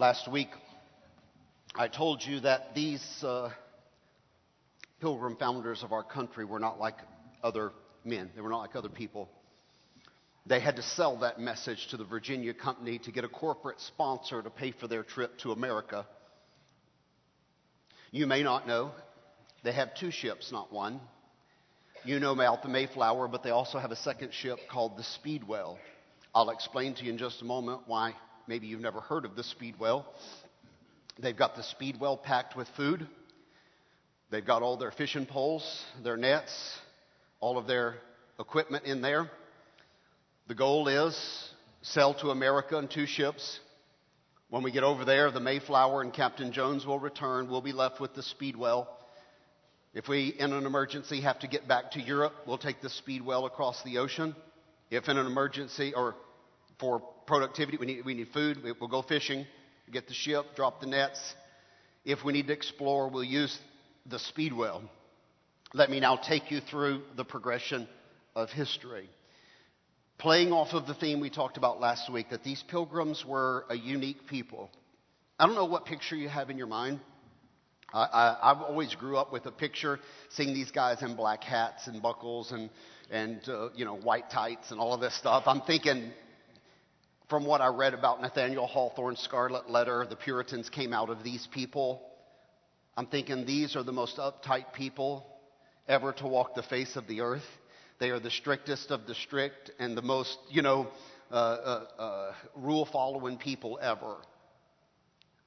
Last week, I told you that these uh, pilgrim founders of our country were not like other men, they were not like other people. They had to sell that message to the Virginia company to get a corporate sponsor to pay for their trip to America. You may not know, they have two ships, not one. You know about the Mayflower, but they also have a second ship called the Speedwell. I'll explain to you in just a moment why maybe you've never heard of the Speedwell. They've got the Speedwell packed with food. They've got all their fishing poles, their nets, all of their equipment in there. The goal is sell to America in two ships. When we get over there, the Mayflower and Captain Jones will return. We'll be left with the Speedwell. If we, in an emergency, have to get back to Europe, we'll take the Speedwell across the ocean. If in an emergency or for productivity, we need, we need food, we'll go fishing, get the ship, drop the nets. If we need to explore, we'll use the Speedwell. Let me now take you through the progression of history playing off of the theme we talked about last week that these pilgrims were a unique people. I don't know what picture you have in your mind. I, I, have always grew up with a picture seeing these guys in black hats and buckles and and uh, you know white tights and all of this stuff. I'm thinking, from what I read about Nathaniel Hawthorne's Scarlet Letter, the Puritans came out of these people. I'm thinking these are the most uptight people ever to walk the face of the earth. They are the strictest of the strict and the most, you know, uh, uh, uh, rule following people ever.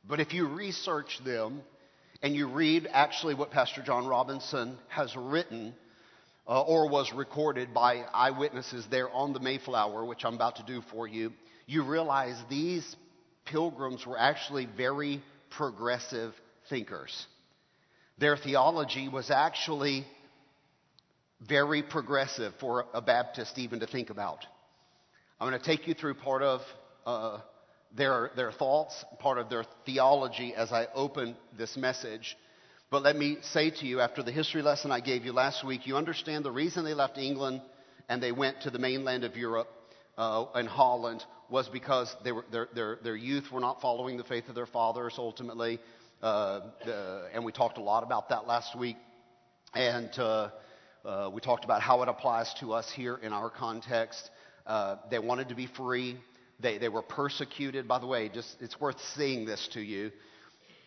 But if you research them and you read actually what Pastor John Robinson has written uh, or was recorded by eyewitnesses there on the Mayflower, which I'm about to do for you, you realize these pilgrims were actually very progressive thinkers. Their theology was actually very progressive for a Baptist even to think about. I'm going to take you through part of uh, their, their thoughts, part of their theology as I open this message. But let me say to you, after the history lesson I gave you last week, you understand the reason they left England and they went to the mainland of Europe uh, and Holland was because were, their, their, their, youth were not following the faith of their fathers ultimately. Uh, and we talked a lot about that last week. And uh, uh, we talked about how it applies to us here in our context. Uh, they wanted to be free. They, they were persecuted. By the way, just it's worth saying this to you.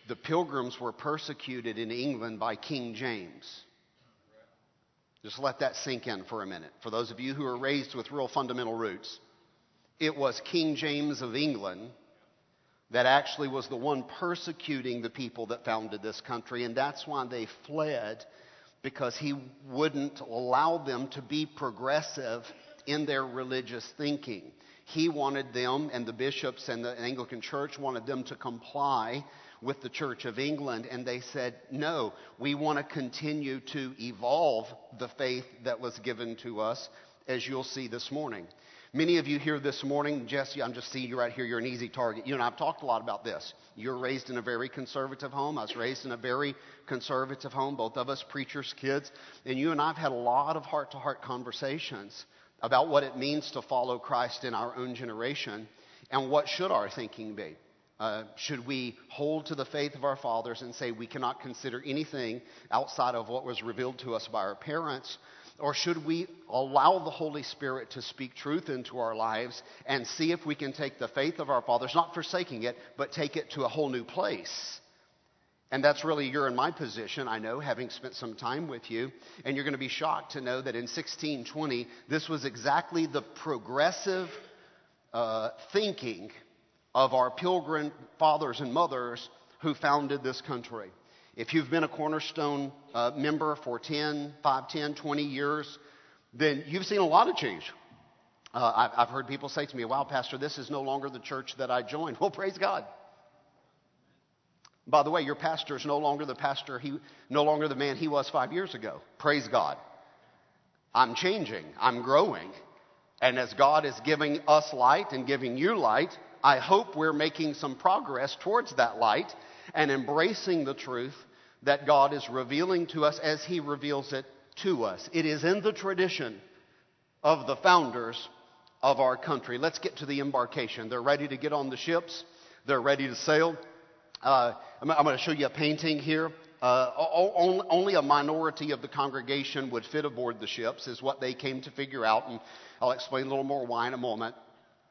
The pilgrims were persecuted in England by King James. Just let that sink in for a minute. For those of you who are raised with real fundamental roots, it was King James of England that actually was the one persecuting the people that founded this country, and that's why they fled because he wouldn't allow them to be progressive in their religious thinking. He wanted them, and the bishops and the Anglican Church wanted them to comply with the Church of England, and they said, No, we want to continue to evolve the faith that was given to us, as you'll see this morning. Many of you here this morning, Jesse, I'm just seeing you right here. You're an easy target. You and I've talked a lot about this. You're raised in a very conservative home. I was raised in a very conservative home, both of us preachers' kids. And you and I have had a lot of heart to heart conversations about what it means to follow Christ in our own generation and what should our thinking be. Uh, should we hold to the faith of our fathers and say we cannot consider anything outside of what was revealed to us by our parents? Or should we allow the Holy Spirit to speak truth into our lives and see if we can take the faith of our fathers, not forsaking it, but take it to a whole new place? And that's really you're in my position, I know, having spent some time with you. And you're going to be shocked to know that in 1620, this was exactly the progressive uh, thinking of our pilgrim fathers and mothers who founded this country. If you've been a Cornerstone uh, member for 10, 5, 10, 20 years, then you've seen a lot of change. Uh, I've, I've heard people say to me, wow, Pastor, this is no longer the church that I joined. Well, praise God. By the way, your pastor is no longer the pastor, he, no longer the man he was five years ago. Praise God. I'm changing, I'm growing. And as God is giving us light and giving you light, I hope we're making some progress towards that light and embracing the truth that God is revealing to us as He reveals it to us. It is in the tradition of the founders of our country. Let's get to the embarkation. They're ready to get on the ships. They're ready to sail. Uh, I'm, I'm going to show you a painting here. Uh, only, a minority of the congregation would fit aboard the ships, is what they came to figure out, and I'll explain a little more why in a moment.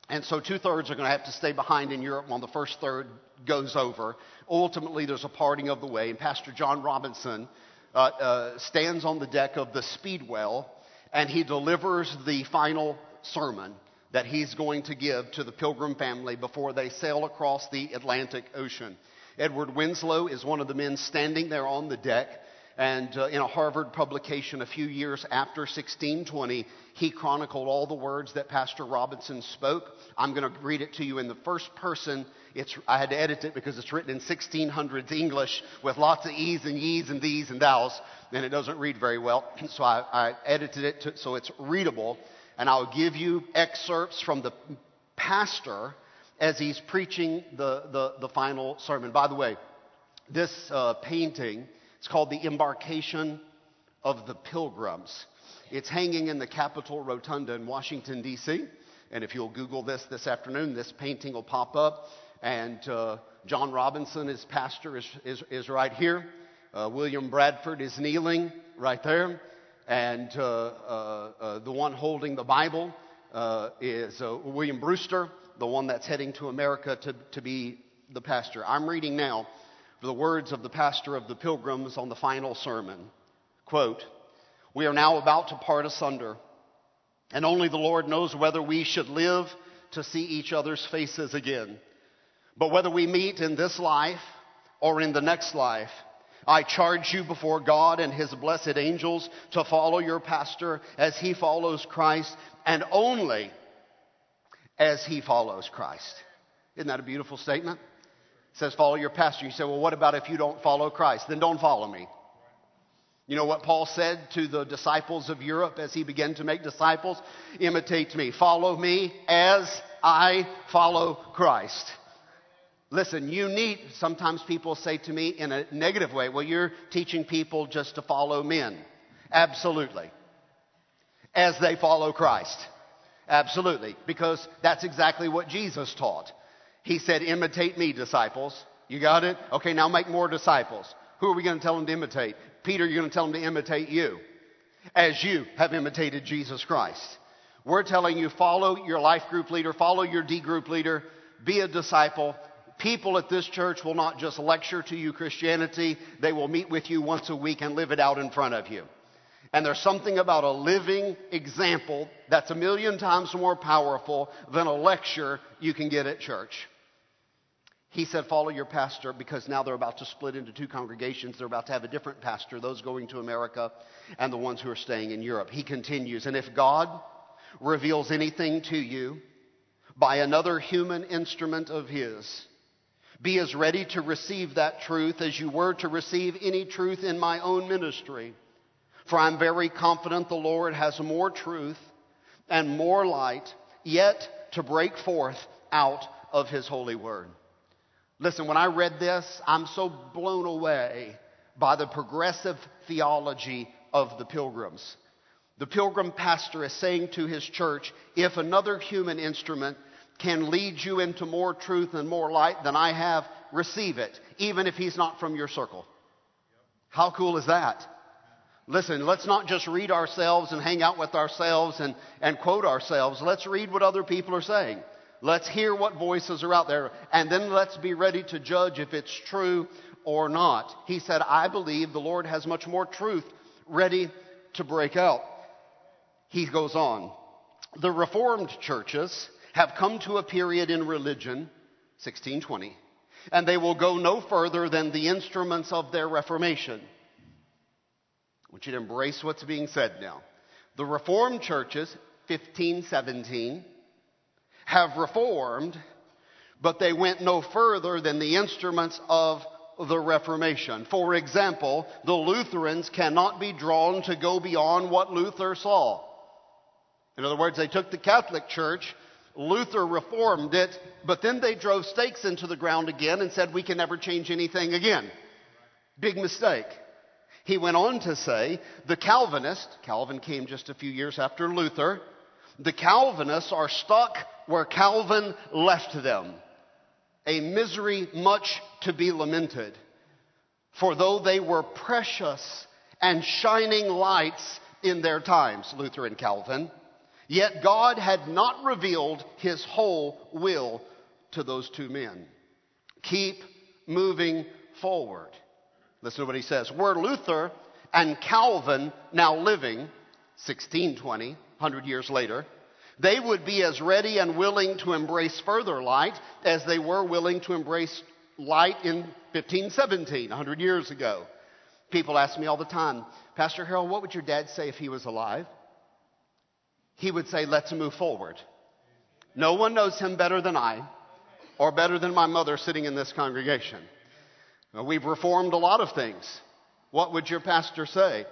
And so two thirds are going to have to stay behind in Europe while the first third goes over. Ultimately, there's a parting of the way, and Pastor John Robinson uh, uh, stands on the deck of the Speedwell and he delivers the final sermon that he's going to give to the Pilgrim family before they sail across the Atlantic Ocean. Edward Winslow is one of the men standing there on the deck. And uh, in a Harvard publication a few years after 1620, he chronicled all the words that Pastor Robinson spoke. I'm going to read it to you in the first person. It's, I had to edit it because it's written in 1600s English with lots of e's and ye's and these and thous, and it doesn't read very well. So I, I edited it to, so it's readable. And I'll give you excerpts from the pastor as he's preaching the, the, the final sermon. By the way, this uh, painting it's called The Embarkation of the Pilgrims. It's hanging in the Capitol Rotunda in Washington, D.C. And if you'll Google this this afternoon, this painting will pop up. And uh, John Robinson, his pastor, is, is, is right here. Uh, William Bradford is kneeling right there. And uh, uh, uh the one holding the Bible is William Brewster, the one that's heading to America to, to be the pastor. I'm reading now the words of the pastor of the pilgrims on the final sermon. Quote, We are now about to part asunder, and only the Lord knows whether we should live to see each other's faces again. But whether we meet in this life or in the next life, I charge you before God and his blessed angels to follow your pastor as he follows Christ and only as he follows Christ. Isn't that a beautiful statement? says, follow your pastor. You say, well, what about if you don't follow Christ? Then don't follow me. You know what Paul said to the disciples of Europe as he began to make disciples? Imitate me. Follow me as I follow Christ. Listen, you need, sometimes people say to me in a negative way, well, you're teaching people just to follow men. Absolutely. As they follow Christ. Absolutely. Because that's exactly what Jesus taught. He said, imitate me, disciples. You got it? Okay, now make more disciples. Who are we going to tell them to imitate? Peter, you're going to tell them to imitate you as you have imitated Jesus Christ. We're telling you follow your life group leader, follow your D group leader, be a disciple. People at this church will not just lecture to you Christianity, they will meet with you once a week and live it out in front of you. And there's something about a living example that's a million times more powerful than a lecture you can get at church. He said, Follow your pastor because now they're about to split into two congregations. They're about to have a different pastor, those going to America and the ones who are staying in Europe. He continues, And if God reveals anything to you by another human instrument of His, be as ready to receive that truth as you were to receive any truth in my own ministry. For I'm very confident the Lord has more truth and more light yet to break forth out of His holy word. Listen, when I read this, I'm so blown away by the progressive theology of the pilgrims. The pilgrim pastor is saying to his church, if another human instrument can lead you into more truth and more light than I have, receive it, even if he's not from your circle. How cool is that? Listen, let's not just read ourselves and hang out with ourselves and, and quote ourselves. Let's read what other people are saying. Let's hear what voices are out there, and then let's be ready to judge if it's true or not. He said, I believe the Lord has much more truth ready to break out. He goes on. The Reformed churches have come to a period in religion, 1620, and they will go no further than the instruments of their Reformation. I want you to embrace what's being said now. The Reformed churches, 1517, have reformed, but they went no further than the instruments of the Reformation. For example, the Lutherans cannot be drawn to go beyond what Luther saw. In other words, they took the Catholic Church, Luther reformed it, but then they drove stakes into the ground again and said, we can never change anything again. Big mistake. He went on to say, the Calvinists, Calvin came just a few years after Luther, the Calvinists are stuck where Calvin left them. a misery much to be lamented. For though they were precious and shining lights in their times, Luther and Calvin, yet God had not revealed his whole will to those two men. Keep moving forward. Listen to what he says. Were Luther and Calvin now living, 1620, 100 years later, they would be as ready and willing to embrace further light as they were willing to embrace light in 1517, 100 years ago. People ask me all the time, Pastor Harold, what would your dad say if he was alive? He would say, let's move forward. No one knows him better than I or better than my mother sitting in this congregation. We've reformed a lot of things. What would your pastor say?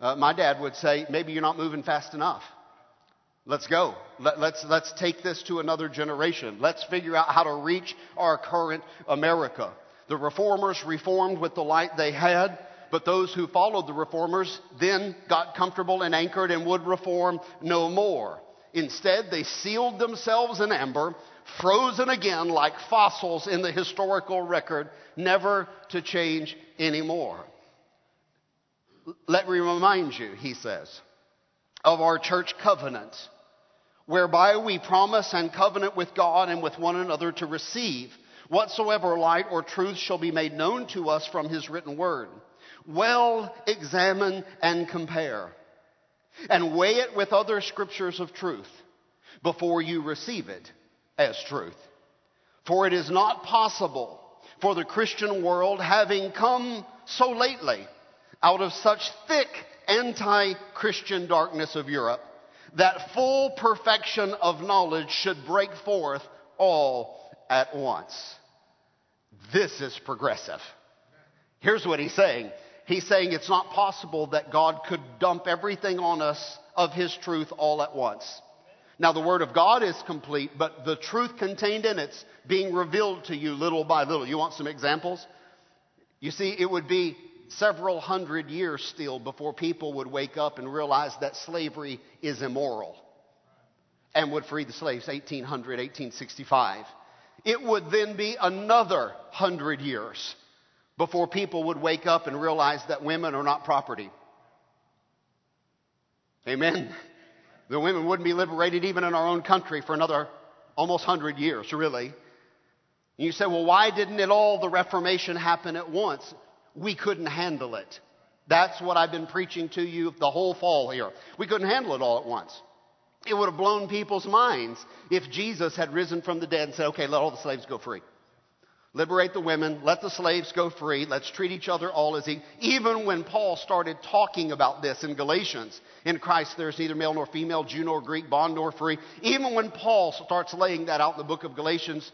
Uh, my dad would say, maybe you're not moving fast enough. Let's go. Let, let's, let's take this to another generation. Let's figure out how to reach our current America. The reformers reformed with the light they had, but those who followed the reformers then got comfortable and anchored and would reform no more. Instead, they sealed themselves in amber, frozen again like fossils in the historical record, never to change anymore. Let me remind you, he says, of our church covenant, whereby we promise and covenant with God and with one another to receive whatsoever light or truth shall be made known to us from his written word. Well examine and compare, and weigh it with other scriptures of truth before you receive it as truth. For it is not possible for the Christian world, having come so lately out of such thick anti Christian darkness of Europe, that full perfection of knowledge should break forth all at once. This is progressive. Here's what he's saying. He's saying it's not possible that God could dump everything on us of his truth all at once. Now, the Word of God is complete, but the truth contained in it's being revealed to you little by little. You want some examples? You see, it would be several hundred years still before people would wake up and realize that slavery is immoral and would free the slaves 1800, 1865. It would then be another hundred years before people would wake up and realize that women are not property. Amen. The women wouldn't be liberated even in our own country for another almost 100 years, really. And you say, well, why didn't it all, the Reformation, happen at once? We couldn't handle it. That's what I've been preaching to you the whole fall here. We couldn't handle it all at once. It would have blown people's minds if Jesus had risen from the dead and said, okay, let all the slaves go free. Liberate the women, let the slaves go free, let's treat each other all as equal. Even when Paul started talking about this in Galatians, in Christ there's neither male nor female, Jew nor Greek, bond nor free. Even when Paul starts laying that out in the book of Galatians,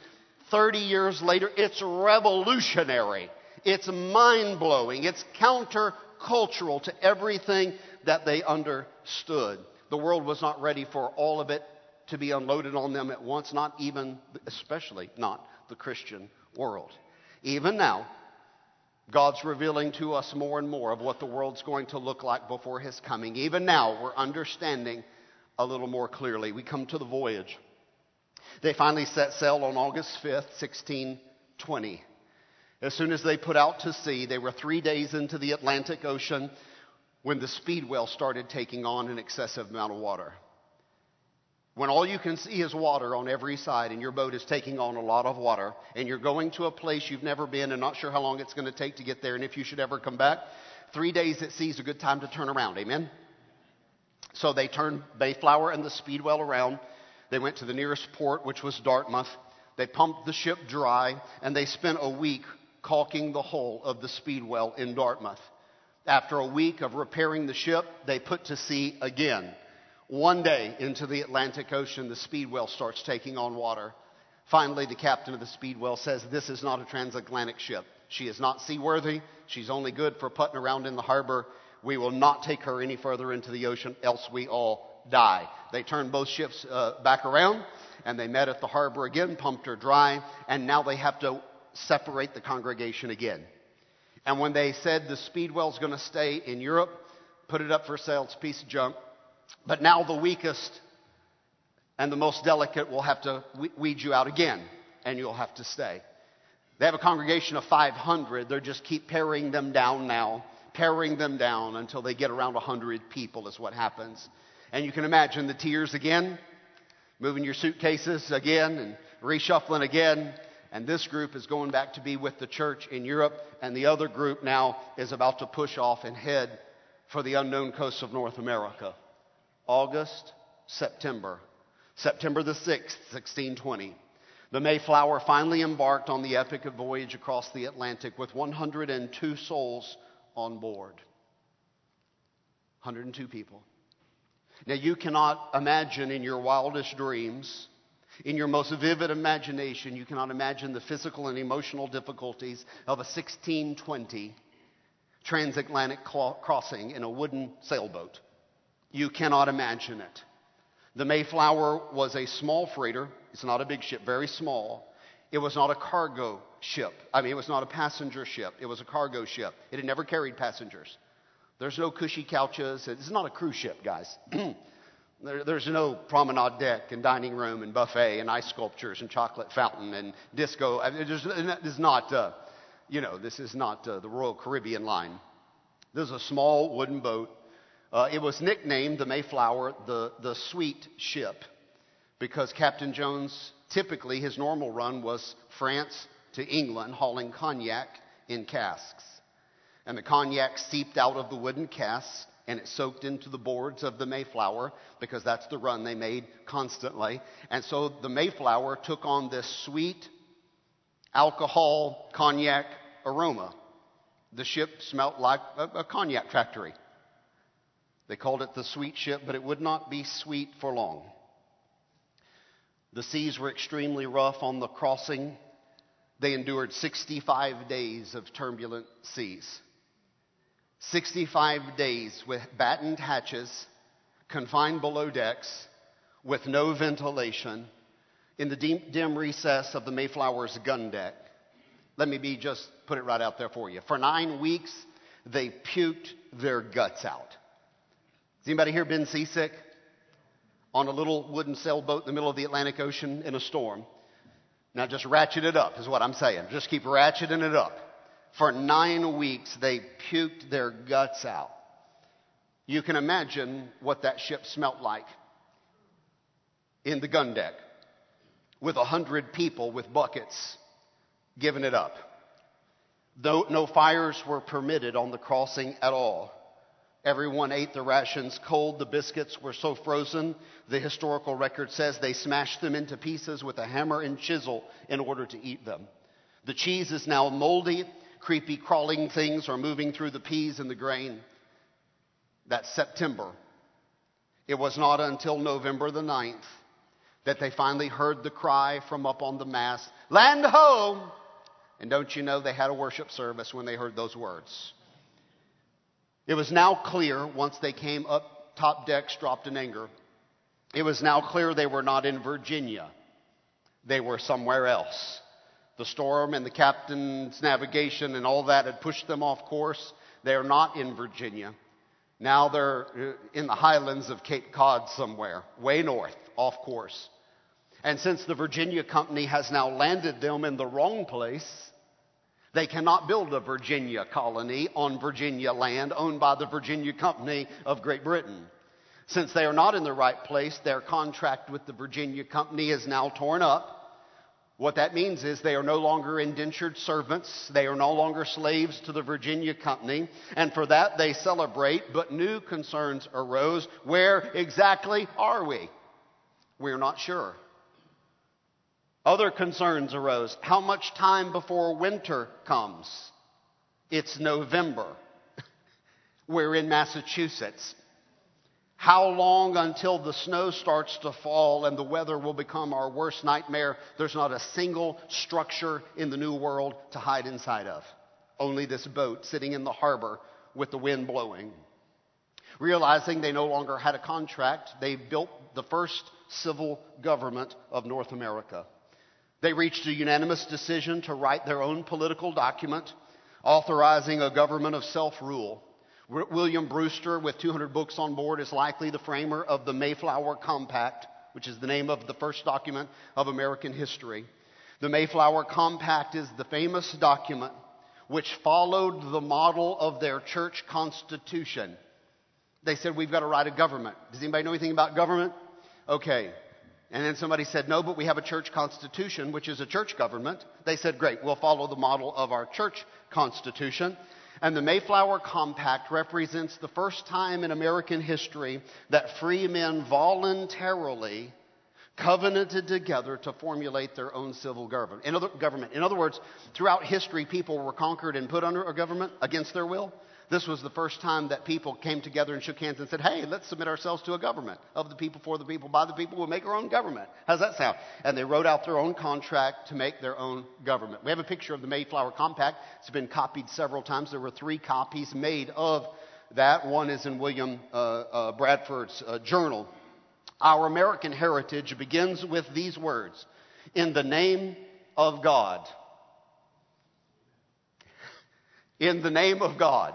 30 years later, it's revolutionary. It's mind blowing. It's countercultural to everything that they understood. The world was not ready for all of it to be unloaded on them at once, not even, especially not the Christian world. Even now, God's revealing to us more and more of what the world's going to look like before His coming. Even now, we're understanding a little more clearly. We come to the voyage. They finally set sail on August 5th, 1620. As soon as they put out to sea, they were three days into the Atlantic Ocean when the speedwell started taking on an excessive amount of water. When all you can see is water on every side and your boat is taking on a lot of water and you're going to a place you've never been and not sure how long it's going to take to get there and if you should ever come back, three days at sea is a good time to turn around. Amen? So they turned Mayflower and the Speedwell around. They went to the nearest port, which was Dartmouth. They pumped the ship dry and they spent a week caulking the hull of the Speedwell in Dartmouth. After a week of repairing the ship, they put to sea again. One day into the Atlantic Ocean, the Speedwell starts taking on water. Finally, the captain of the Speedwell says, This is not a transatlantic ship. She is not seaworthy. She's only good for putting around in the harbor. We will not take her any further into the ocean, else we all die. They turned both ships uh, back around and they met at the harbor again, pumped her dry, and now they have to separate the congregation again. And when they said the Speedwell's going to stay in Europe, put it up for sale, it's a piece of junk, but now the weakest and the most delicate will have to weed you out again, and you'll have to stay. They have a congregation of 500. They just keep paring them down now, paring them down until they get around 100 people, is what happens. And you can imagine the tears again, moving your suitcases again, and reshuffling again. And this group is going back to be with the church in Europe, and the other group now is about to push off and head for the unknown coasts of North America. August, September. September the 6th, 1620. The Mayflower finally embarked on the epic voyage across the Atlantic with 102 souls on board. 102 people. Now, you cannot imagine in your wildest dreams, in your most vivid imagination, you cannot imagine the physical and emotional difficulties of a 1620 transatlantic crossing in a wooden sailboat. You cannot imagine it. The Mayflower was a small freighter. It's not a big ship, very small. It was not a cargo ship. I mean, it was not a passenger ship. It was a cargo ship. It had never carried passengers. There's no cushy couches. Is not a cruise ship, guys. there, there's no promenade deck and dining room and buffet and ice sculptures and chocolate fountain and disco. I mean, this is not, uh, you know, this is not uh, the Royal Caribbean line. This is a small wooden boat uh, it was nicknamed the Mayflower the, the sweet ship because Captain Jones, typically his normal run was France to England hauling cognac in casks. And the cognac seeped out of the wooden casks and it soaked into the boards of the Mayflower because that's the run they made constantly. And so the Mayflower took on this sweet alcohol cognac aroma. The ship smelt like a, a cognac factory. They called it the sweet ship, but it would not be sweet for long. The seas were extremely rough on the crossing. They endured 65 days of turbulent seas. 65 days with battened hatches, confined below decks, with no ventilation, in the dim, dim recess of the Mayflower's gun deck. Let me be just put it right out there for you. For nine weeks, they puked their guts out. Has anybody here been seasick? On a little wooden sailboat in the middle of the Atlantic Ocean in a storm. Now just ratchet it up, is what I'm saying. Just keep ratcheting it up. For nine weeks, they puked their guts out. You can imagine what that ship smelt like in the gun deck with a hundred people with buckets giving it up. Though no fires were permitted on the crossing at all. Everyone ate the rations cold. The biscuits were so frozen, the historical record says they smashed them into pieces with a hammer and chisel in order to eat them. The cheese is now moldy. Creepy crawling things are moving through the peas and the grain. That's September. It was not until November the 9th that they finally heard the cry from up on the mast, Land ho! And don't you know they had a worship service when they heard those words? It was now clear, once they came up top decks, dropped in anger, it was now clear they were not in Virginia. They were somewhere else. The storm and the captain's navigation and all that had pushed them off course. They are not in Virginia. Now they're uh, in the highlands of Cape Cod somewhere, way north, off course. And since the Virginia Company has now landed them in the wrong place, they cannot build a Virginia colony on Virginia land owned by the Virginia Company of Great Britain. Since they are not in the right place, their contract with the Virginia Company is now torn up. What that means is they are no longer indentured servants. They are no longer slaves to the Virginia Company. And for that they celebrate, but new concerns arose. Where exactly are we? We're not sure. Other concerns arose. How much time before winter comes? It's November. We're in Massachusetts. How long until the snow starts to fall and the weather will become our worst nightmare? There's not a single structure in the New World to hide inside of. Only this boat sitting in the harbor with the wind blowing. Realizing they no longer had a contract, they built the first civil government of North America. They reached a unanimous decision to write their own political document authorizing a government of self rule. William Brewster, with 200 books on board, is likely the framer of the Mayflower Compact, which is the name of the first document of American history. The Mayflower Compact is the famous document which followed the model of their church constitution. They said, We've got to write a government. Does anybody know anything about government? Okay. And then somebody said, No, but we have a church constitution, which is a church government. They said, Great, we'll follow the model of our church constitution. And the Mayflower Compact represents the first time in American history that free men voluntarily covenanted together to formulate their own civil government. In other, words, throughout history, people were conquered and put under a government against their will. This was the first time that people came together and shook hands and said, hey, let's submit ourselves to a government of the people, for the people, by the people. We'll make our own government. How's that sound? And they wrote out their own contract to make their own government. We have a picture of the Mayflower Compact. It's been copied several times. There were three copies made of that. One is in William uh, uh, Bradford's uh, journal. Our American heritage begins with these words In the name of God. In the name of God.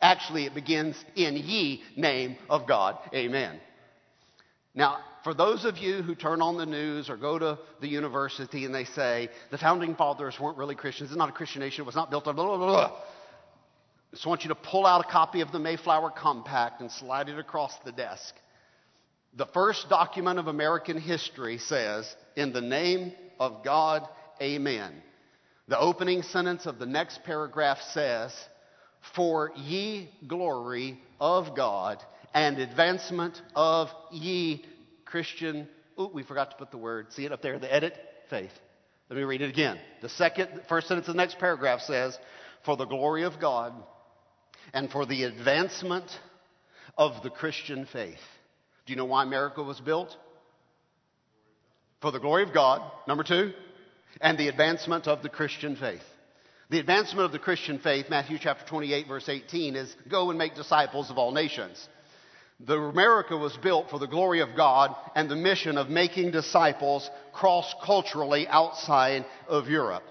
Actually, it begins in ye name of God. Amen. Now, for those of you who turn on the news or go to the university and they say the founding fathers weren't really Christians, it's not a Christian nation, it was not built on blah, blah, blah. I just want you to pull out a copy of the Mayflower Compact and slide it across the desk. The first document of American history says, In the name of God, amen. The opening sentence of the next paragraph says, for ye glory of God and advancement of ye Christian. Oh, we forgot to put the word. See it up there, the edit? Faith. Let me read it again. The second, first sentence of the next paragraph says, For the glory of God and for the advancement of the Christian faith. Do you know why America was built? For the glory of God, number two, and the advancement of the Christian faith. The advancement of the Christian faith, Matthew chapter 28, verse 18, is go and make disciples of all nations. The America was built for the glory of God and the mission of making disciples cross culturally outside of Europe.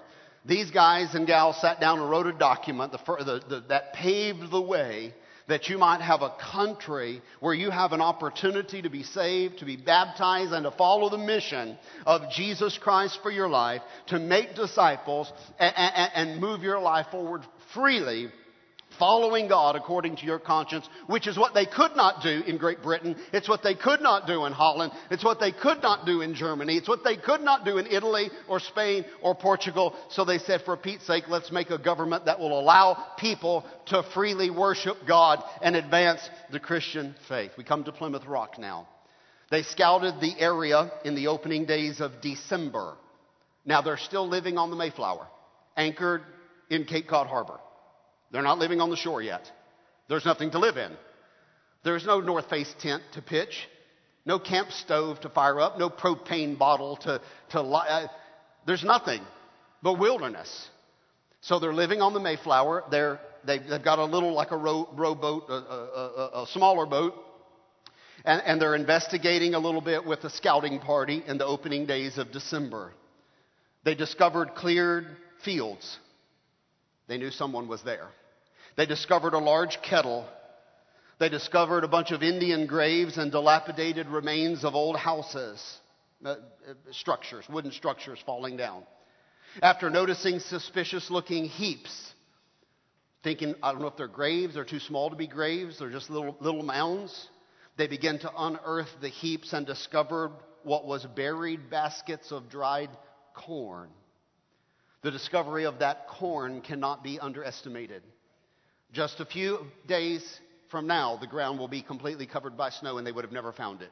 These guys and gals sat down and wrote a document the, the, the, that paved the way that you might have a country where you have an opportunity to be saved, to be baptized, and to follow the mission of Jesus Christ for your life, to make disciples and, and, and move your life forward freely following God according to your conscience, which is what they could not do in Great Britain. It's what they could not do in Holland. It's what they could not do in Germany. It's what they could not do in Italy or Spain or Portugal. So they said, for Pete's sake, let's make a government that will allow people to freely worship God and advance the Christian faith. We come to Plymouth Rock now. They scouted the area in the opening days of December. Now they're still living on the Mayflower, anchored in Cape Cod Harbor. They're not living on the shore yet. There's nothing to live in. There's no North Face tent to pitch, no camp stove to fire up, no propane bottle to, to uh, there's nothing but wilderness. So they're living on the Mayflower. They're, they, have got a little, like a row, rowboat, a, a, a, a smaller boat. And, and they're investigating a little bit with a scouting party in the opening days of December. They discovered cleared fields. They knew someone was there. They discovered a large kettle. They discovered a bunch of Indian graves and dilapidated remains of old houses, uh, uh, structures, wooden structures falling down. After noticing suspicious looking heaps, thinking, I don't know if they're graves, they're too small to be graves, they're just little, little mounds, they began to unearth the heaps and discovered what was buried baskets of dried corn. The discovery of that corn cannot be underestimated. Just a few days from now, the ground will be completely covered by snow and they would have never found it.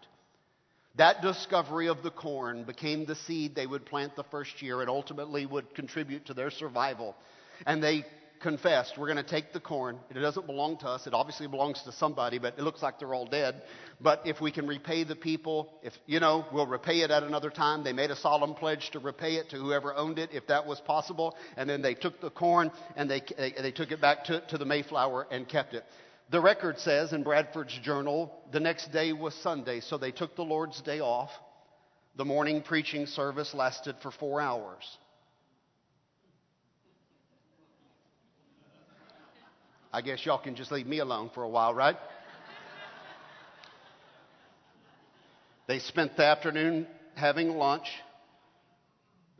That discovery of the corn became the seed they would plant the first year and ultimately would contribute to their survival. And they confessed, we're going to take the corn. It doesn't belong to us. It obviously belongs to somebody, but it looks like they're all dead. But if we can repay the people, if, you know, we'll repay it at another time. They made a solemn pledge to repay it to whoever owned it, if that was possible. And then they took the corn and they, they, they took it back to, to the Mayflower and kept it. The record says in Bradford's journal, the next day was Sunday, so they took the Lord's day off. The morning preaching service lasted for four hours. I guess y'all can just leave me alone for a while, right? they spent the afternoon having lunch.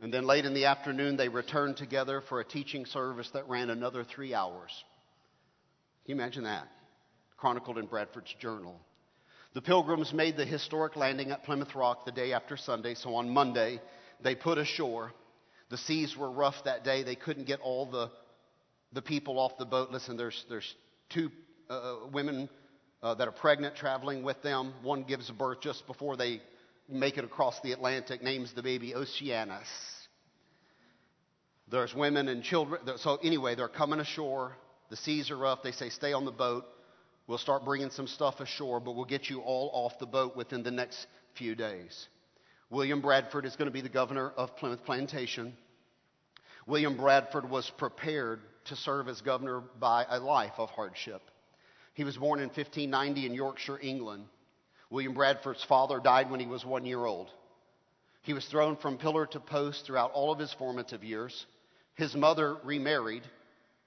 And then late in the afternoon, they returned together for a teaching service that ran another three hours. Can you imagine that? Chronicled in Bradford's journal. The pilgrims made the historic landing at Plymouth Rock the day after Sunday, so on Monday, they put ashore. The seas were rough that day. They couldn't get all the, the people off the boat. Listen, there's, there's two uh, women uh, that are pregnant traveling with them. One gives birth just before they make it across the Atlantic, names the baby Oceanus. There's women and children. So, anyway, they're coming ashore. The seas are rough. They say, stay on the boat. We'll start bringing some stuff ashore, but we'll get you all off the boat within the next few days. William Bradford is going to be the governor of Plymouth Plantation. William Bradford was prepared to serve as governor by a life of hardship. He was born in 1590 in Yorkshire, England. William Bradford's father died when he was one year old. He was thrown from pillar to post throughout all of his formative years. His mother remarried.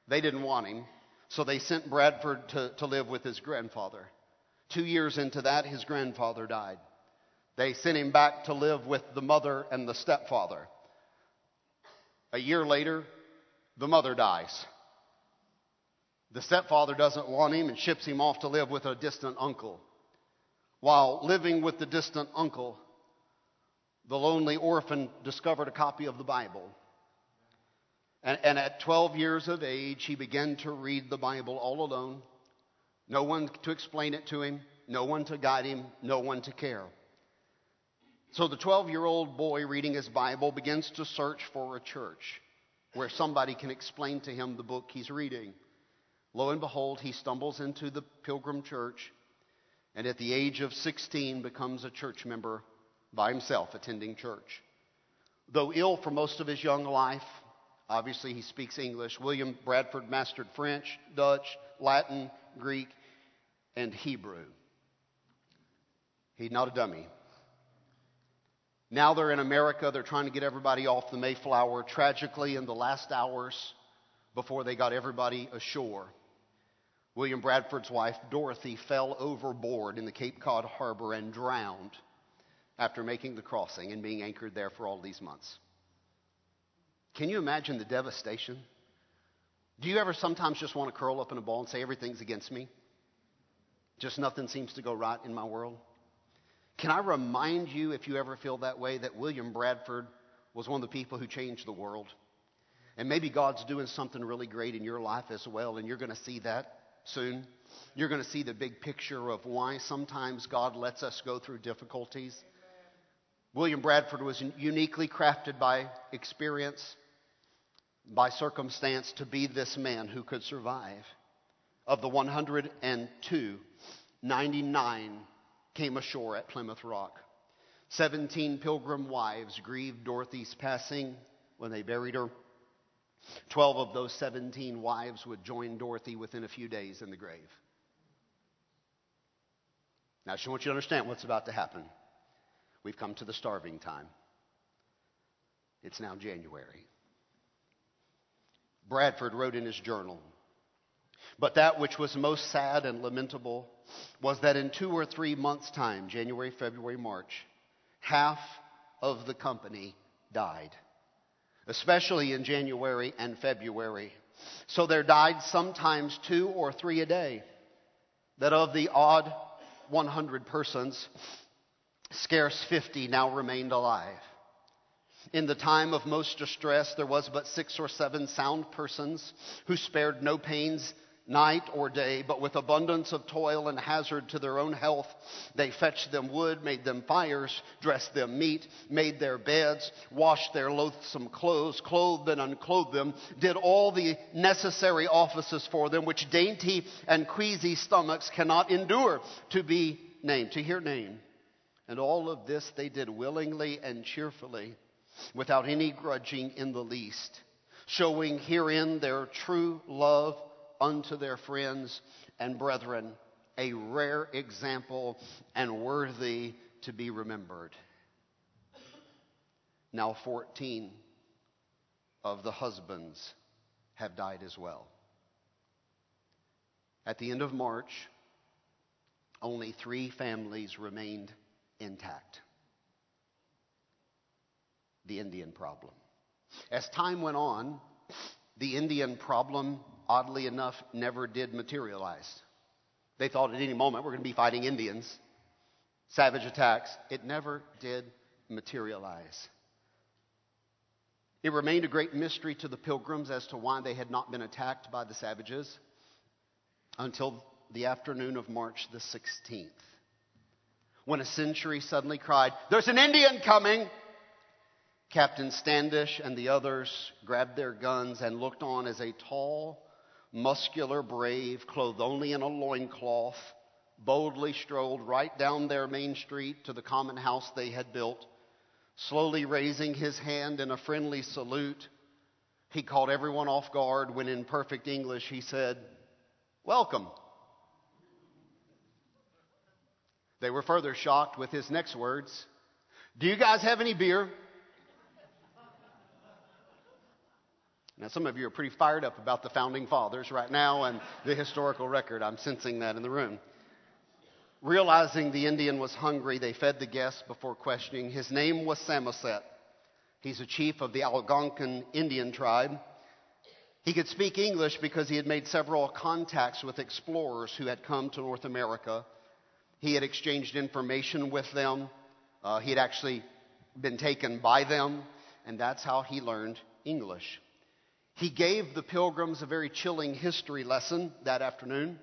They didn't want him, so they sent Bradford to, to live with his grandfather. Two years into that, his grandfather died. They sent him back to live with the mother and the stepfather. A year later, the mother dies. The stepfather doesn't want him and ships him off to live with a distant uncle. While living with the distant uncle, the lonely orphan discovered a copy of the Bible. And, and, at 12 years of age, he began to read the Bible all alone. No one to explain it to him, no one to guide him, no one to care. So the 12 year old boy reading his Bible begins to search for a church where somebody can explain to him the book he's reading. Lo and behold, he stumbles into the Pilgrim Church and at the age of 16 becomes a church member by himself, attending church. Though ill for most of his young life, obviously he speaks English. William Bradford mastered French, Dutch, Latin, Greek, and Hebrew. He's not a dummy. Now they're in America. They're trying to get everybody off the Mayflower. Tragically, in the last hours before they got everybody ashore, William Bradford's wife, Dorothy, fell overboard in the Cape Cod harbor and drowned after making the crossing and being anchored there for all these months. Can you imagine the devastation? Do you ever sometimes just want to curl up in a ball and say, everything's against me? Just nothing seems to go right in my world? Can I remind you, if you ever feel that way, that William Bradford was one of the people who changed the world? And maybe God's doing something really great in your life as well, and you're going to see that soon. You're going to see the big picture of why sometimes God lets us go through difficulties. William Bradford was uniquely crafted by experience, by circumstance, to be this man who could survive. Of the 102, 99 came ashore at Plymouth Rock. 17 pilgrim wives grieved Dorothy's passing when they buried her. Twelve of those 17 wives would join Dorothy within a few days in the grave. Now, she wants you to understand what's about to happen. We've come to the starving time. It's now January. Bradford wrote in his journal, but that which was most sad and lamentable was that in two or three months' time, January, February, March, half of the company died especially in January and February. So there died sometimes two or three a day. That of the odd 100 persons, scarce 50 now remained alive. In the time of most distress, there was but six or seven sound persons who spared no pains night or day, but with abundance of toil and hazard to their own health, they fetched them wood, made them fires, dressed them meat, made their beds, washed their loathsome clothes, clothed and unclothed them, did all the necessary offices for them, which dainty and queasy stomachs cannot endure to be named, to hear named. And all of this they did willingly and cheerfully, without any grudging in the least, showing herein their true love unto their friends and brethren, a rare example and worthy to be remembered. Now, 14 of the husbands have died as well. At the end of March, only three families remained intact. The Indian problem. As time went on, the Indian problem, oddly enough, never did materialize. They thought at any moment we're going to be fighting Indians, savage attacks. It never did materialize. It remained a great mystery to the pilgrims as to why they had not been attacked by the savages until the afternoon of March the 16th, when a century suddenly cried, There's an Indian coming! Captain Standish and the others grabbed their guns and looked on as a tall, muscular brave, clothed only in a loincloth, boldly strolled right down their main street to the common house they had built. Slowly raising his hand in a friendly salute, he caught everyone off guard when, in perfect English, he said, Welcome. They were further shocked with his next words Do you guys have any beer? Now, some of you are pretty fired up about the founding fathers right now and the historical record. I'm sensing that in the room. Realizing the Indian was hungry, they fed the guest before questioning. His name was Samoset. He's a chief of the Algonquin Indian tribe. He could speak English because he had made several contacts with explorers who had come to North America. He had exchanged information with them. Uh, he had actually been taken by them, and that's how he learned English. He gave the pilgrims a very chilling history lesson that afternoon.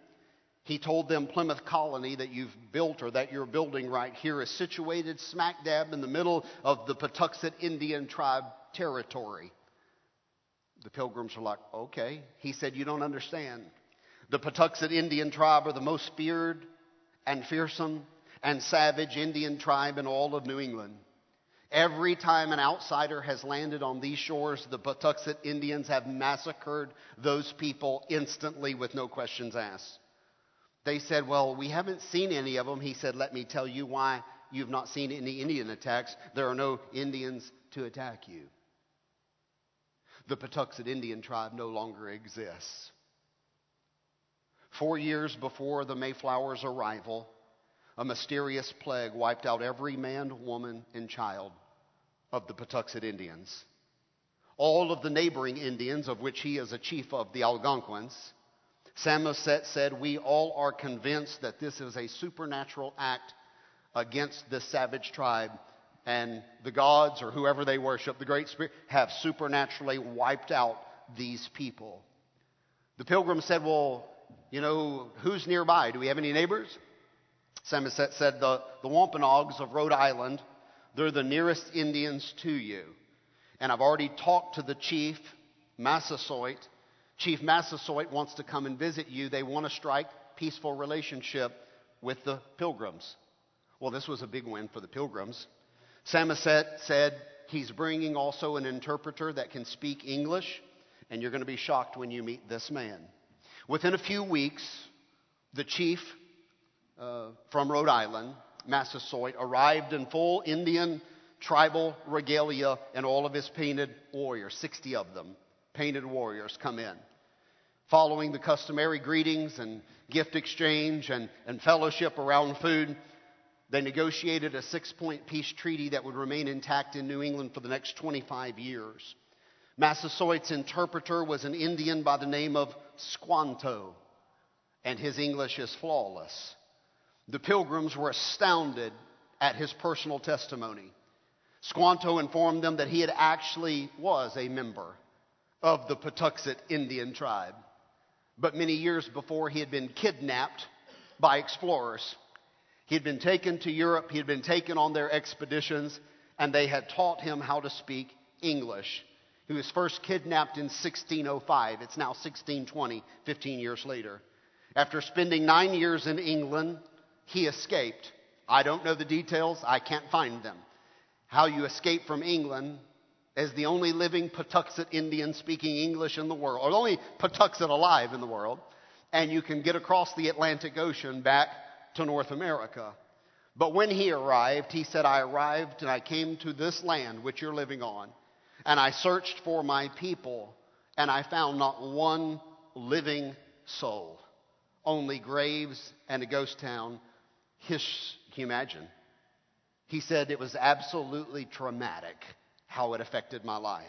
He told them Plymouth Colony that you've built or that you're building right here is situated smack dab in the middle of the Patuxet Indian tribe territory. The pilgrims were like, okay. He said, You don't understand. The Patuxet Indian tribe are the most feared and fearsome and savage Indian tribe in all of New England. Every time an outsider has landed on these shores, the Patuxet Indians have massacred those people instantly with no questions asked. They said, Well, we haven't seen any of them. He said, Let me tell you why you've not seen any Indian attacks. There are no Indians to attack you. The Patuxet Indian tribe no longer exists. Four years before the Mayflower's arrival, a mysterious plague wiped out every man, woman, and child of the Patuxet Indians. All of the neighboring Indians, of which he is a chief of the Algonquins, Samoset said, We all are convinced that this is a supernatural act against this savage tribe, and the gods or whoever they worship, the Great Spirit, have supernaturally wiped out these people. The pilgrim said, Well, you know, who's nearby? Do we have any neighbors? Samoset said, The, the Wampanoags of Rhode Island they're the nearest Indians to you. And I've already talked to the chief, Massasoit. Chief Massasoit wants to come and visit you. They want to strike peaceful relationship with the pilgrims. Well, this was a big win for the pilgrims. Samoset said he's bringing also an interpreter that can speak English, and you're going to be shocked when you meet this man. Within a few weeks, the chief uh, from Rhode Island Massasoit, arrived in full Indian tribal regalia and all of his painted warriors, 60 of them, painted warriors, come in. Following the customary greetings and gift exchange and, and fellowship around food, they negotiated a six point peace treaty that would remain intact in New England for the next 25 years. Massasoit's interpreter was an Indian by the name of Squanto, and his English is flawless. The pilgrims were astounded at his personal testimony. Squanto informed them that he had actually was a member of the Patuxet Indian tribe. But many years before, he had been kidnapped by explorers. He had been taken to Europe, he had been taken on their expeditions, and they had taught him how to speak English. He was first kidnapped in 1605. It's now 1620, 15 years later. After spending nine years in England, he escaped. I don't know the details, I can't find them. How you escape from England as the only living Patuxet Indian speaking English in the world, or the only Patuxet alive in the world, and you can get across the Atlantic Ocean back to North America. But when he arrived, he said, I arrived and I came to this land which you're living on, and I searched for my people, and I found not one living soul, only graves and a ghost town his, can you imagine? He said it was absolutely traumatic how it affected my life.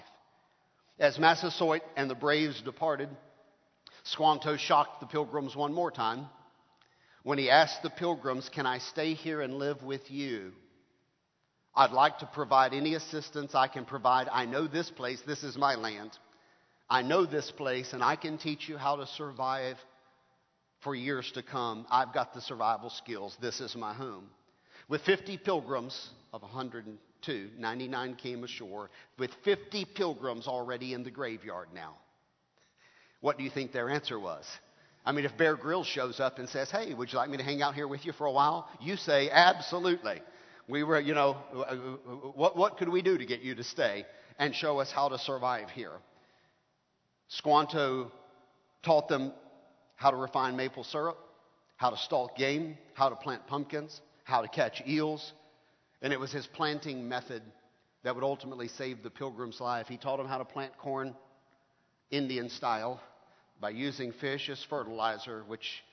As Massasoit and the Braves departed, Squanto shocked the pilgrims one more time when he asked the pilgrims, Can I stay here and live with you? I'd like to provide any assistance I can provide. I know this place, this is my land. I know this place, and I can teach you how to survive for years to come. I've got the survival skills. This is my home. With 50 pilgrims of 102, 99 came ashore, with 50 pilgrims already in the graveyard now. What do you think their answer was? I mean, if Bear Grylls shows up and says, Hey, would you like me to hang out here with you for a while? You say, Absolutely. We were, you know, what, what could we do to get you to stay and show us how to survive here? Squanto taught them how to refine maple syrup, how to stalk game, how to plant pumpkins, how to catch eels. And it was his planting method that would ultimately save the pilgrim's life. He taught them how to plant corn Indian style by using fish as fertilizer, which,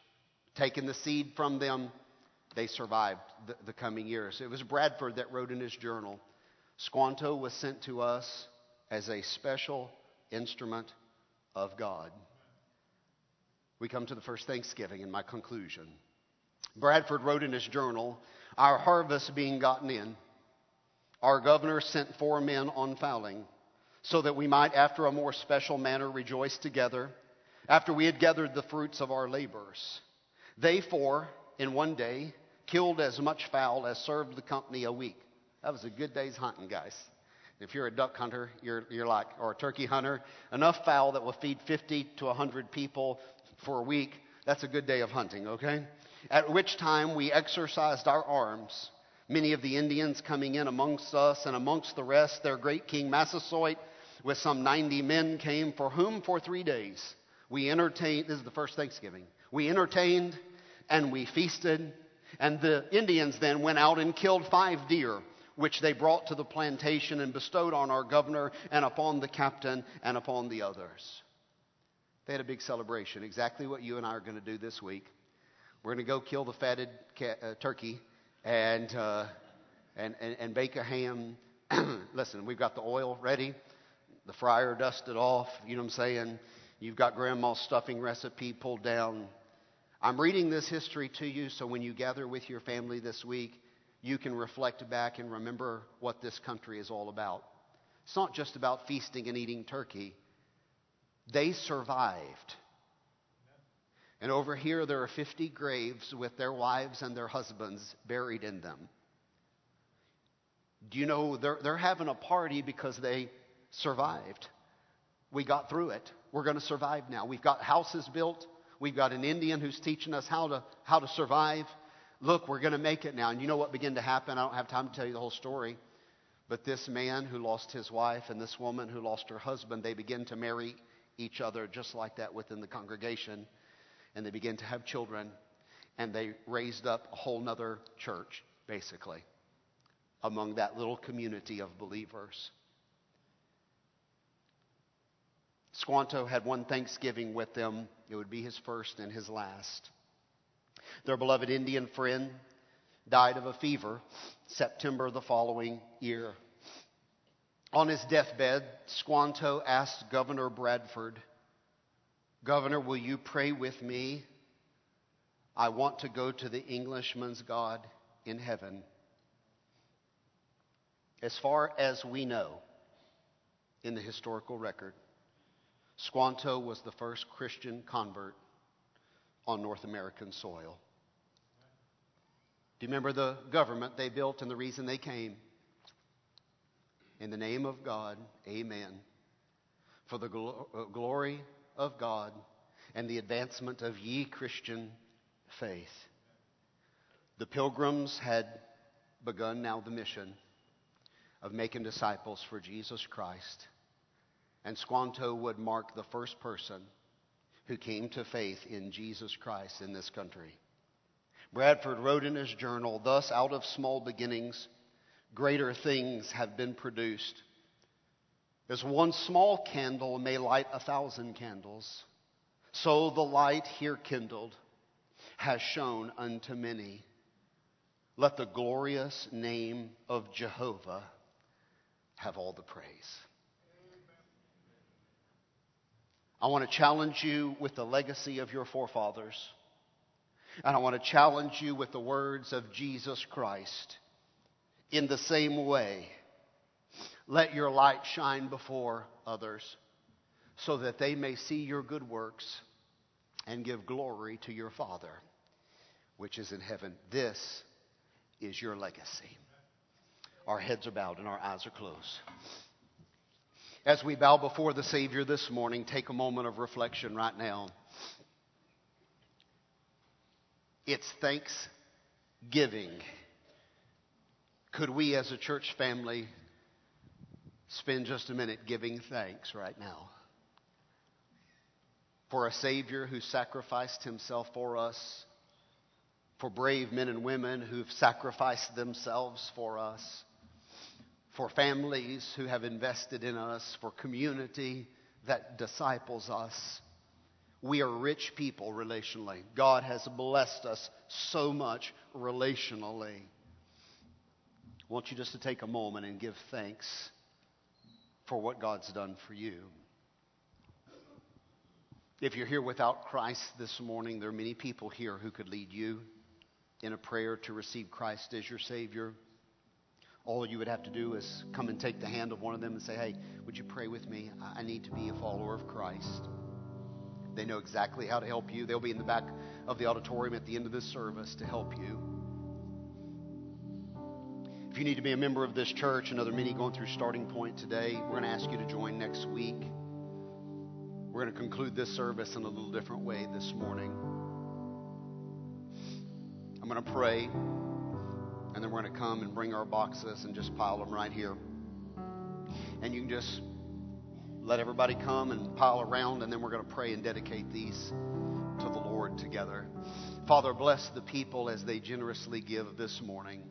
taking the seed from them, they survived the, the coming years. It was Bradford that wrote in his journal Squanto was sent to us as a special instrument of God. We come to the first Thanksgiving in my conclusion. Bradford wrote in his journal Our harvest being gotten in, our governor sent four men on fowling, so that we might, after a more special manner, rejoice together, after we had gathered the fruits of our labors. They four, in one day, killed as much fowl as served the company a week. That was a good day's hunting, guys. If you're a duck hunter, you're, you're like, or a turkey hunter, enough fowl that will feed 50 to 100 people for a week, that's a good day of hunting, okay? At which time we exercised our arms, many of the Indians coming in amongst us, and amongst the rest, their great king Massasoit, with some 90 men, came, for whom for three days we entertained. This is the first Thanksgiving. We entertained and we feasted, and the Indians then went out and killed five deer which they brought to the plantation and bestowed on our governor and upon the captain and upon the others. They had a big celebration, exactly what you and I are going to do this week. We're going to go kill the fatted cat, uh, turkey and, uh, and, and, and bake a ham. Listen, we've got the oil ready, the fryer dusted off, you know what I'm saying? You've got grandma's stuffing recipe pulled down. I'm reading this history to you so when you gather with your family this week, you can reflect back and remember what this country is all about. It's not just about feasting and eating turkey. They survived. And over here, there are 50 graves with their wives and their husbands buried in them. Do you know they're, they're having a party because they survived? We got through it. We're going to survive now. We've got houses built. We've got an Indian who's teaching us how to, how to survive look, we're going to make it now. And you know what began to happen? I don't have time to tell you the whole story. But this man who lost his wife and this woman who lost her husband, they begin to marry each other just like that within the congregation. And they begin to have children. And they raised up a whole nother church, basically, among that little community of believers. Squanto had one Thanksgiving with them. It would be his first and his last. Their beloved Indian friend died of a fever September the following year. On his deathbed, Squanto asked Governor Bradford, Governor, will you pray with me? I want to go to the Englishman's God in heaven. As far as we know in the historical record, Squanto was the first Christian convert on North American soil. Do you remember the government they built and the reason they came? In the name of God, amen. For the gl- uh, glory of God and the advancement of ye Christian faith. The pilgrims had begun now the mission of making disciples for Jesus Christ. And Squanto would mark the first person who came to faith in Jesus Christ in this country. Bradford wrote in his journal, Thus, out of small beginnings, greater things have been produced. As one small candle may light a thousand candles, so the light here kindled has shone unto many. Let the glorious name of Jehovah have all the praise. I want to challenge you with the legacy of your forefathers. And I want to challenge you with the words of Jesus Christ. In the same way, let your light shine before others so that they may see your good works and give glory to your Father, which is in heaven. This is your legacy. Our heads are bowed and our eyes are closed. As we bow before the Savior this morning, take a moment of reflection right now. It's Thanksgiving. Could we as a church family spend just a minute giving thanks right now? For a Savior who sacrificed himself for us, for brave men and women who've sacrificed themselves for us, for families who have invested in us, for community that disciples us. We are rich people relationally. God has blessed us so much relationally. I want you just to take a moment and give thanks for what God's done for you. If you're here without Christ this morning, there are many people here who could lead you in a prayer to receive Christ as your Savior. All you would have to do is come and take the hand of one of them and say, Hey, would you pray with me? I need to be a follower of Christ. They know exactly how to help you. They'll be in the back of the auditorium at the end of this service to help you. If you need to be a member of this church, another many going through starting point today, we're going to ask you to join next week. We're going to conclude this service in a little different way this morning. I'm going to pray, and then we're going to come and bring our boxes and just pile them right here. And you can just let everybody come and pile around, and then we're going to pray and dedicate these to the Lord together. Father, bless the people as they generously give this morning.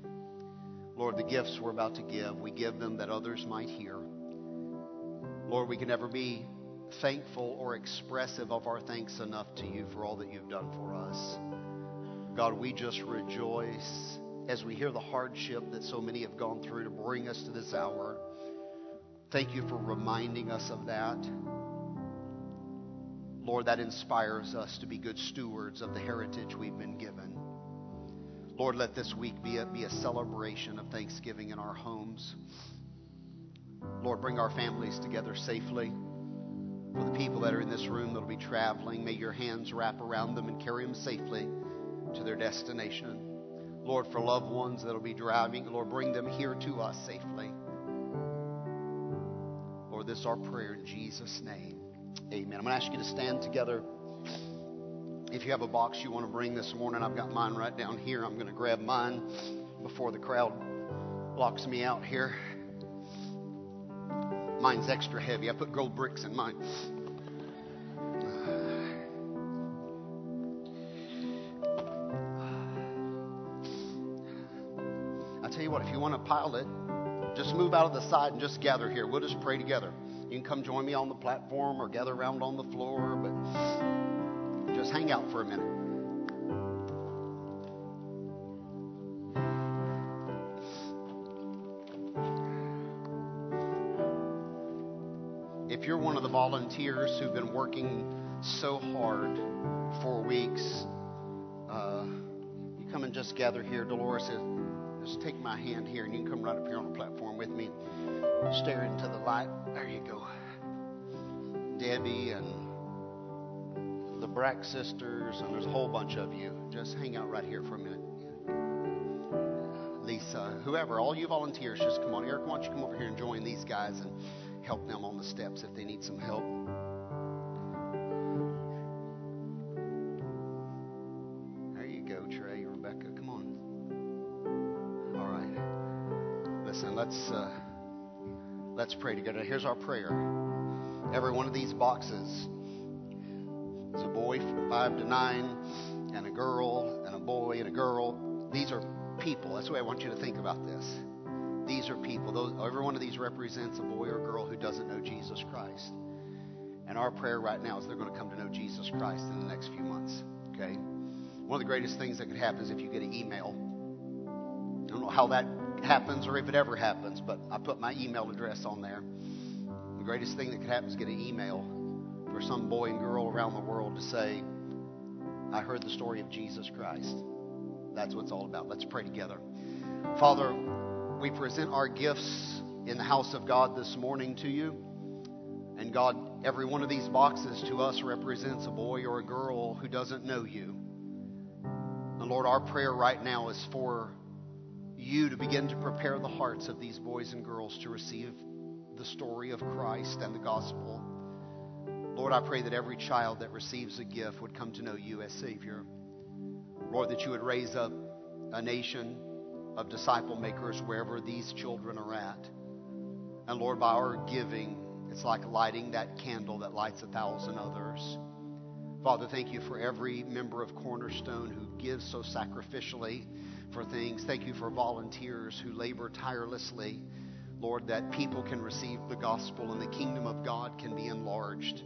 Lord, the gifts we're about to give, we give them that others might hear. Lord, we can never be thankful or expressive of our thanks enough to you for all that you've done for us. God, we just rejoice as we hear the hardship that so many have gone through to bring us to this hour. Thank you for reminding us of that. Lord, that inspires us to be good stewards of the heritage we've been given. Lord, let this week be a, be a celebration of Thanksgiving in our homes. Lord, bring our families together safely. For the people that are in this room that'll be traveling, may your hands wrap around them and carry them safely to their destination. Lord, for loved ones that'll be driving, Lord, bring them here to us safely Lord, this our prayer in Jesus' name. Amen. I'm going to ask you to stand together. If you have a box you want to bring this morning, I've got mine right down here. I'm going to grab mine before the crowd locks me out here. Mine's extra heavy. I put gold bricks in mine. What, if you want to pile it, just move out of the side and just gather here. We'll just pray together. You can come join me on the platform or gather around on the floor, but just hang out for a minute. If you're one of the volunteers who've been working so hard for weeks, uh, you come and just gather here. Dolores just take my hand here and you can come right up here on the platform with me. Stare into the light. There you go. Debbie and the Brack sisters, and there's a whole bunch of you. Just hang out right here for a minute. Lisa, whoever, all you volunteers, just come on. Eric, why don't you come over here and join these guys and help them on the steps if they need some help. Let's uh, let's pray together. Here's our prayer. Every one of these boxes is a boy from five to nine, and a girl, and a boy, and a girl. These are people. That's the way I want you to think about this. These are people. Those, every one of these represents a boy or girl who doesn't know Jesus Christ. And our prayer right now is they're going to come to know Jesus Christ in the next few months. Okay? One of the greatest things that could happen is if you get an email. I don't know how that happens or if it ever happens, but I put my email address on there. The greatest thing that could happen is get an email for some boy and girl around the world to say, I heard the story of Jesus Christ. That's what it's all about. Let's pray together. Father, we present our gifts in the house of God this morning to you. And God, every one of these boxes to us represents a boy or a girl who doesn't know you. And Lord, our prayer right now is for you to begin to prepare the hearts of these boys and girls to receive the story of Christ and the gospel. Lord, I pray that every child that receives a gift would come to know you as Savior. Lord, that you would raise up a nation of disciple makers wherever these children are at. And Lord, by our giving, it's like lighting that candle that lights a thousand others. Father, thank you for every member of Cornerstone who gives so sacrificially for things. Thank you for volunteers who labor tirelessly, Lord, that people can receive the gospel and the kingdom of God can be enlarged.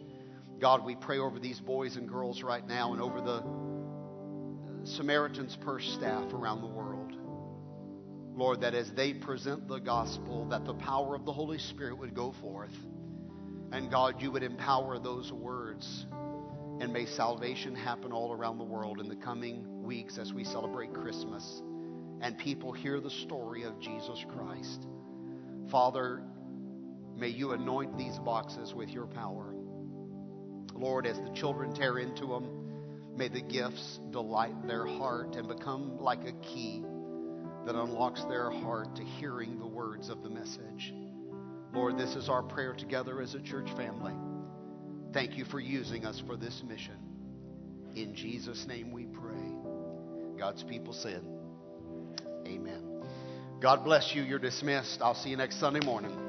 God, we pray over these boys and girls right now and over the Samaritan's Purse staff around the world. Lord, that as they present the gospel, that the power of the Holy Spirit would go forth. And God, you would empower those words. And may salvation happen all around the world in the coming weeks as we celebrate Christmas. And people hear the story of Jesus Christ. Father, may you anoint these boxes with your power. Lord, as the children tear into them, may the gifts delight their heart and become like a key that unlocks their heart to hearing the words of the message. Lord, this is our prayer together as a church family. Thank you for using us for this mission. In Jesus' name we pray. God's people said, Amen. God bless you. You're dismissed. I'll see you next Sunday morning.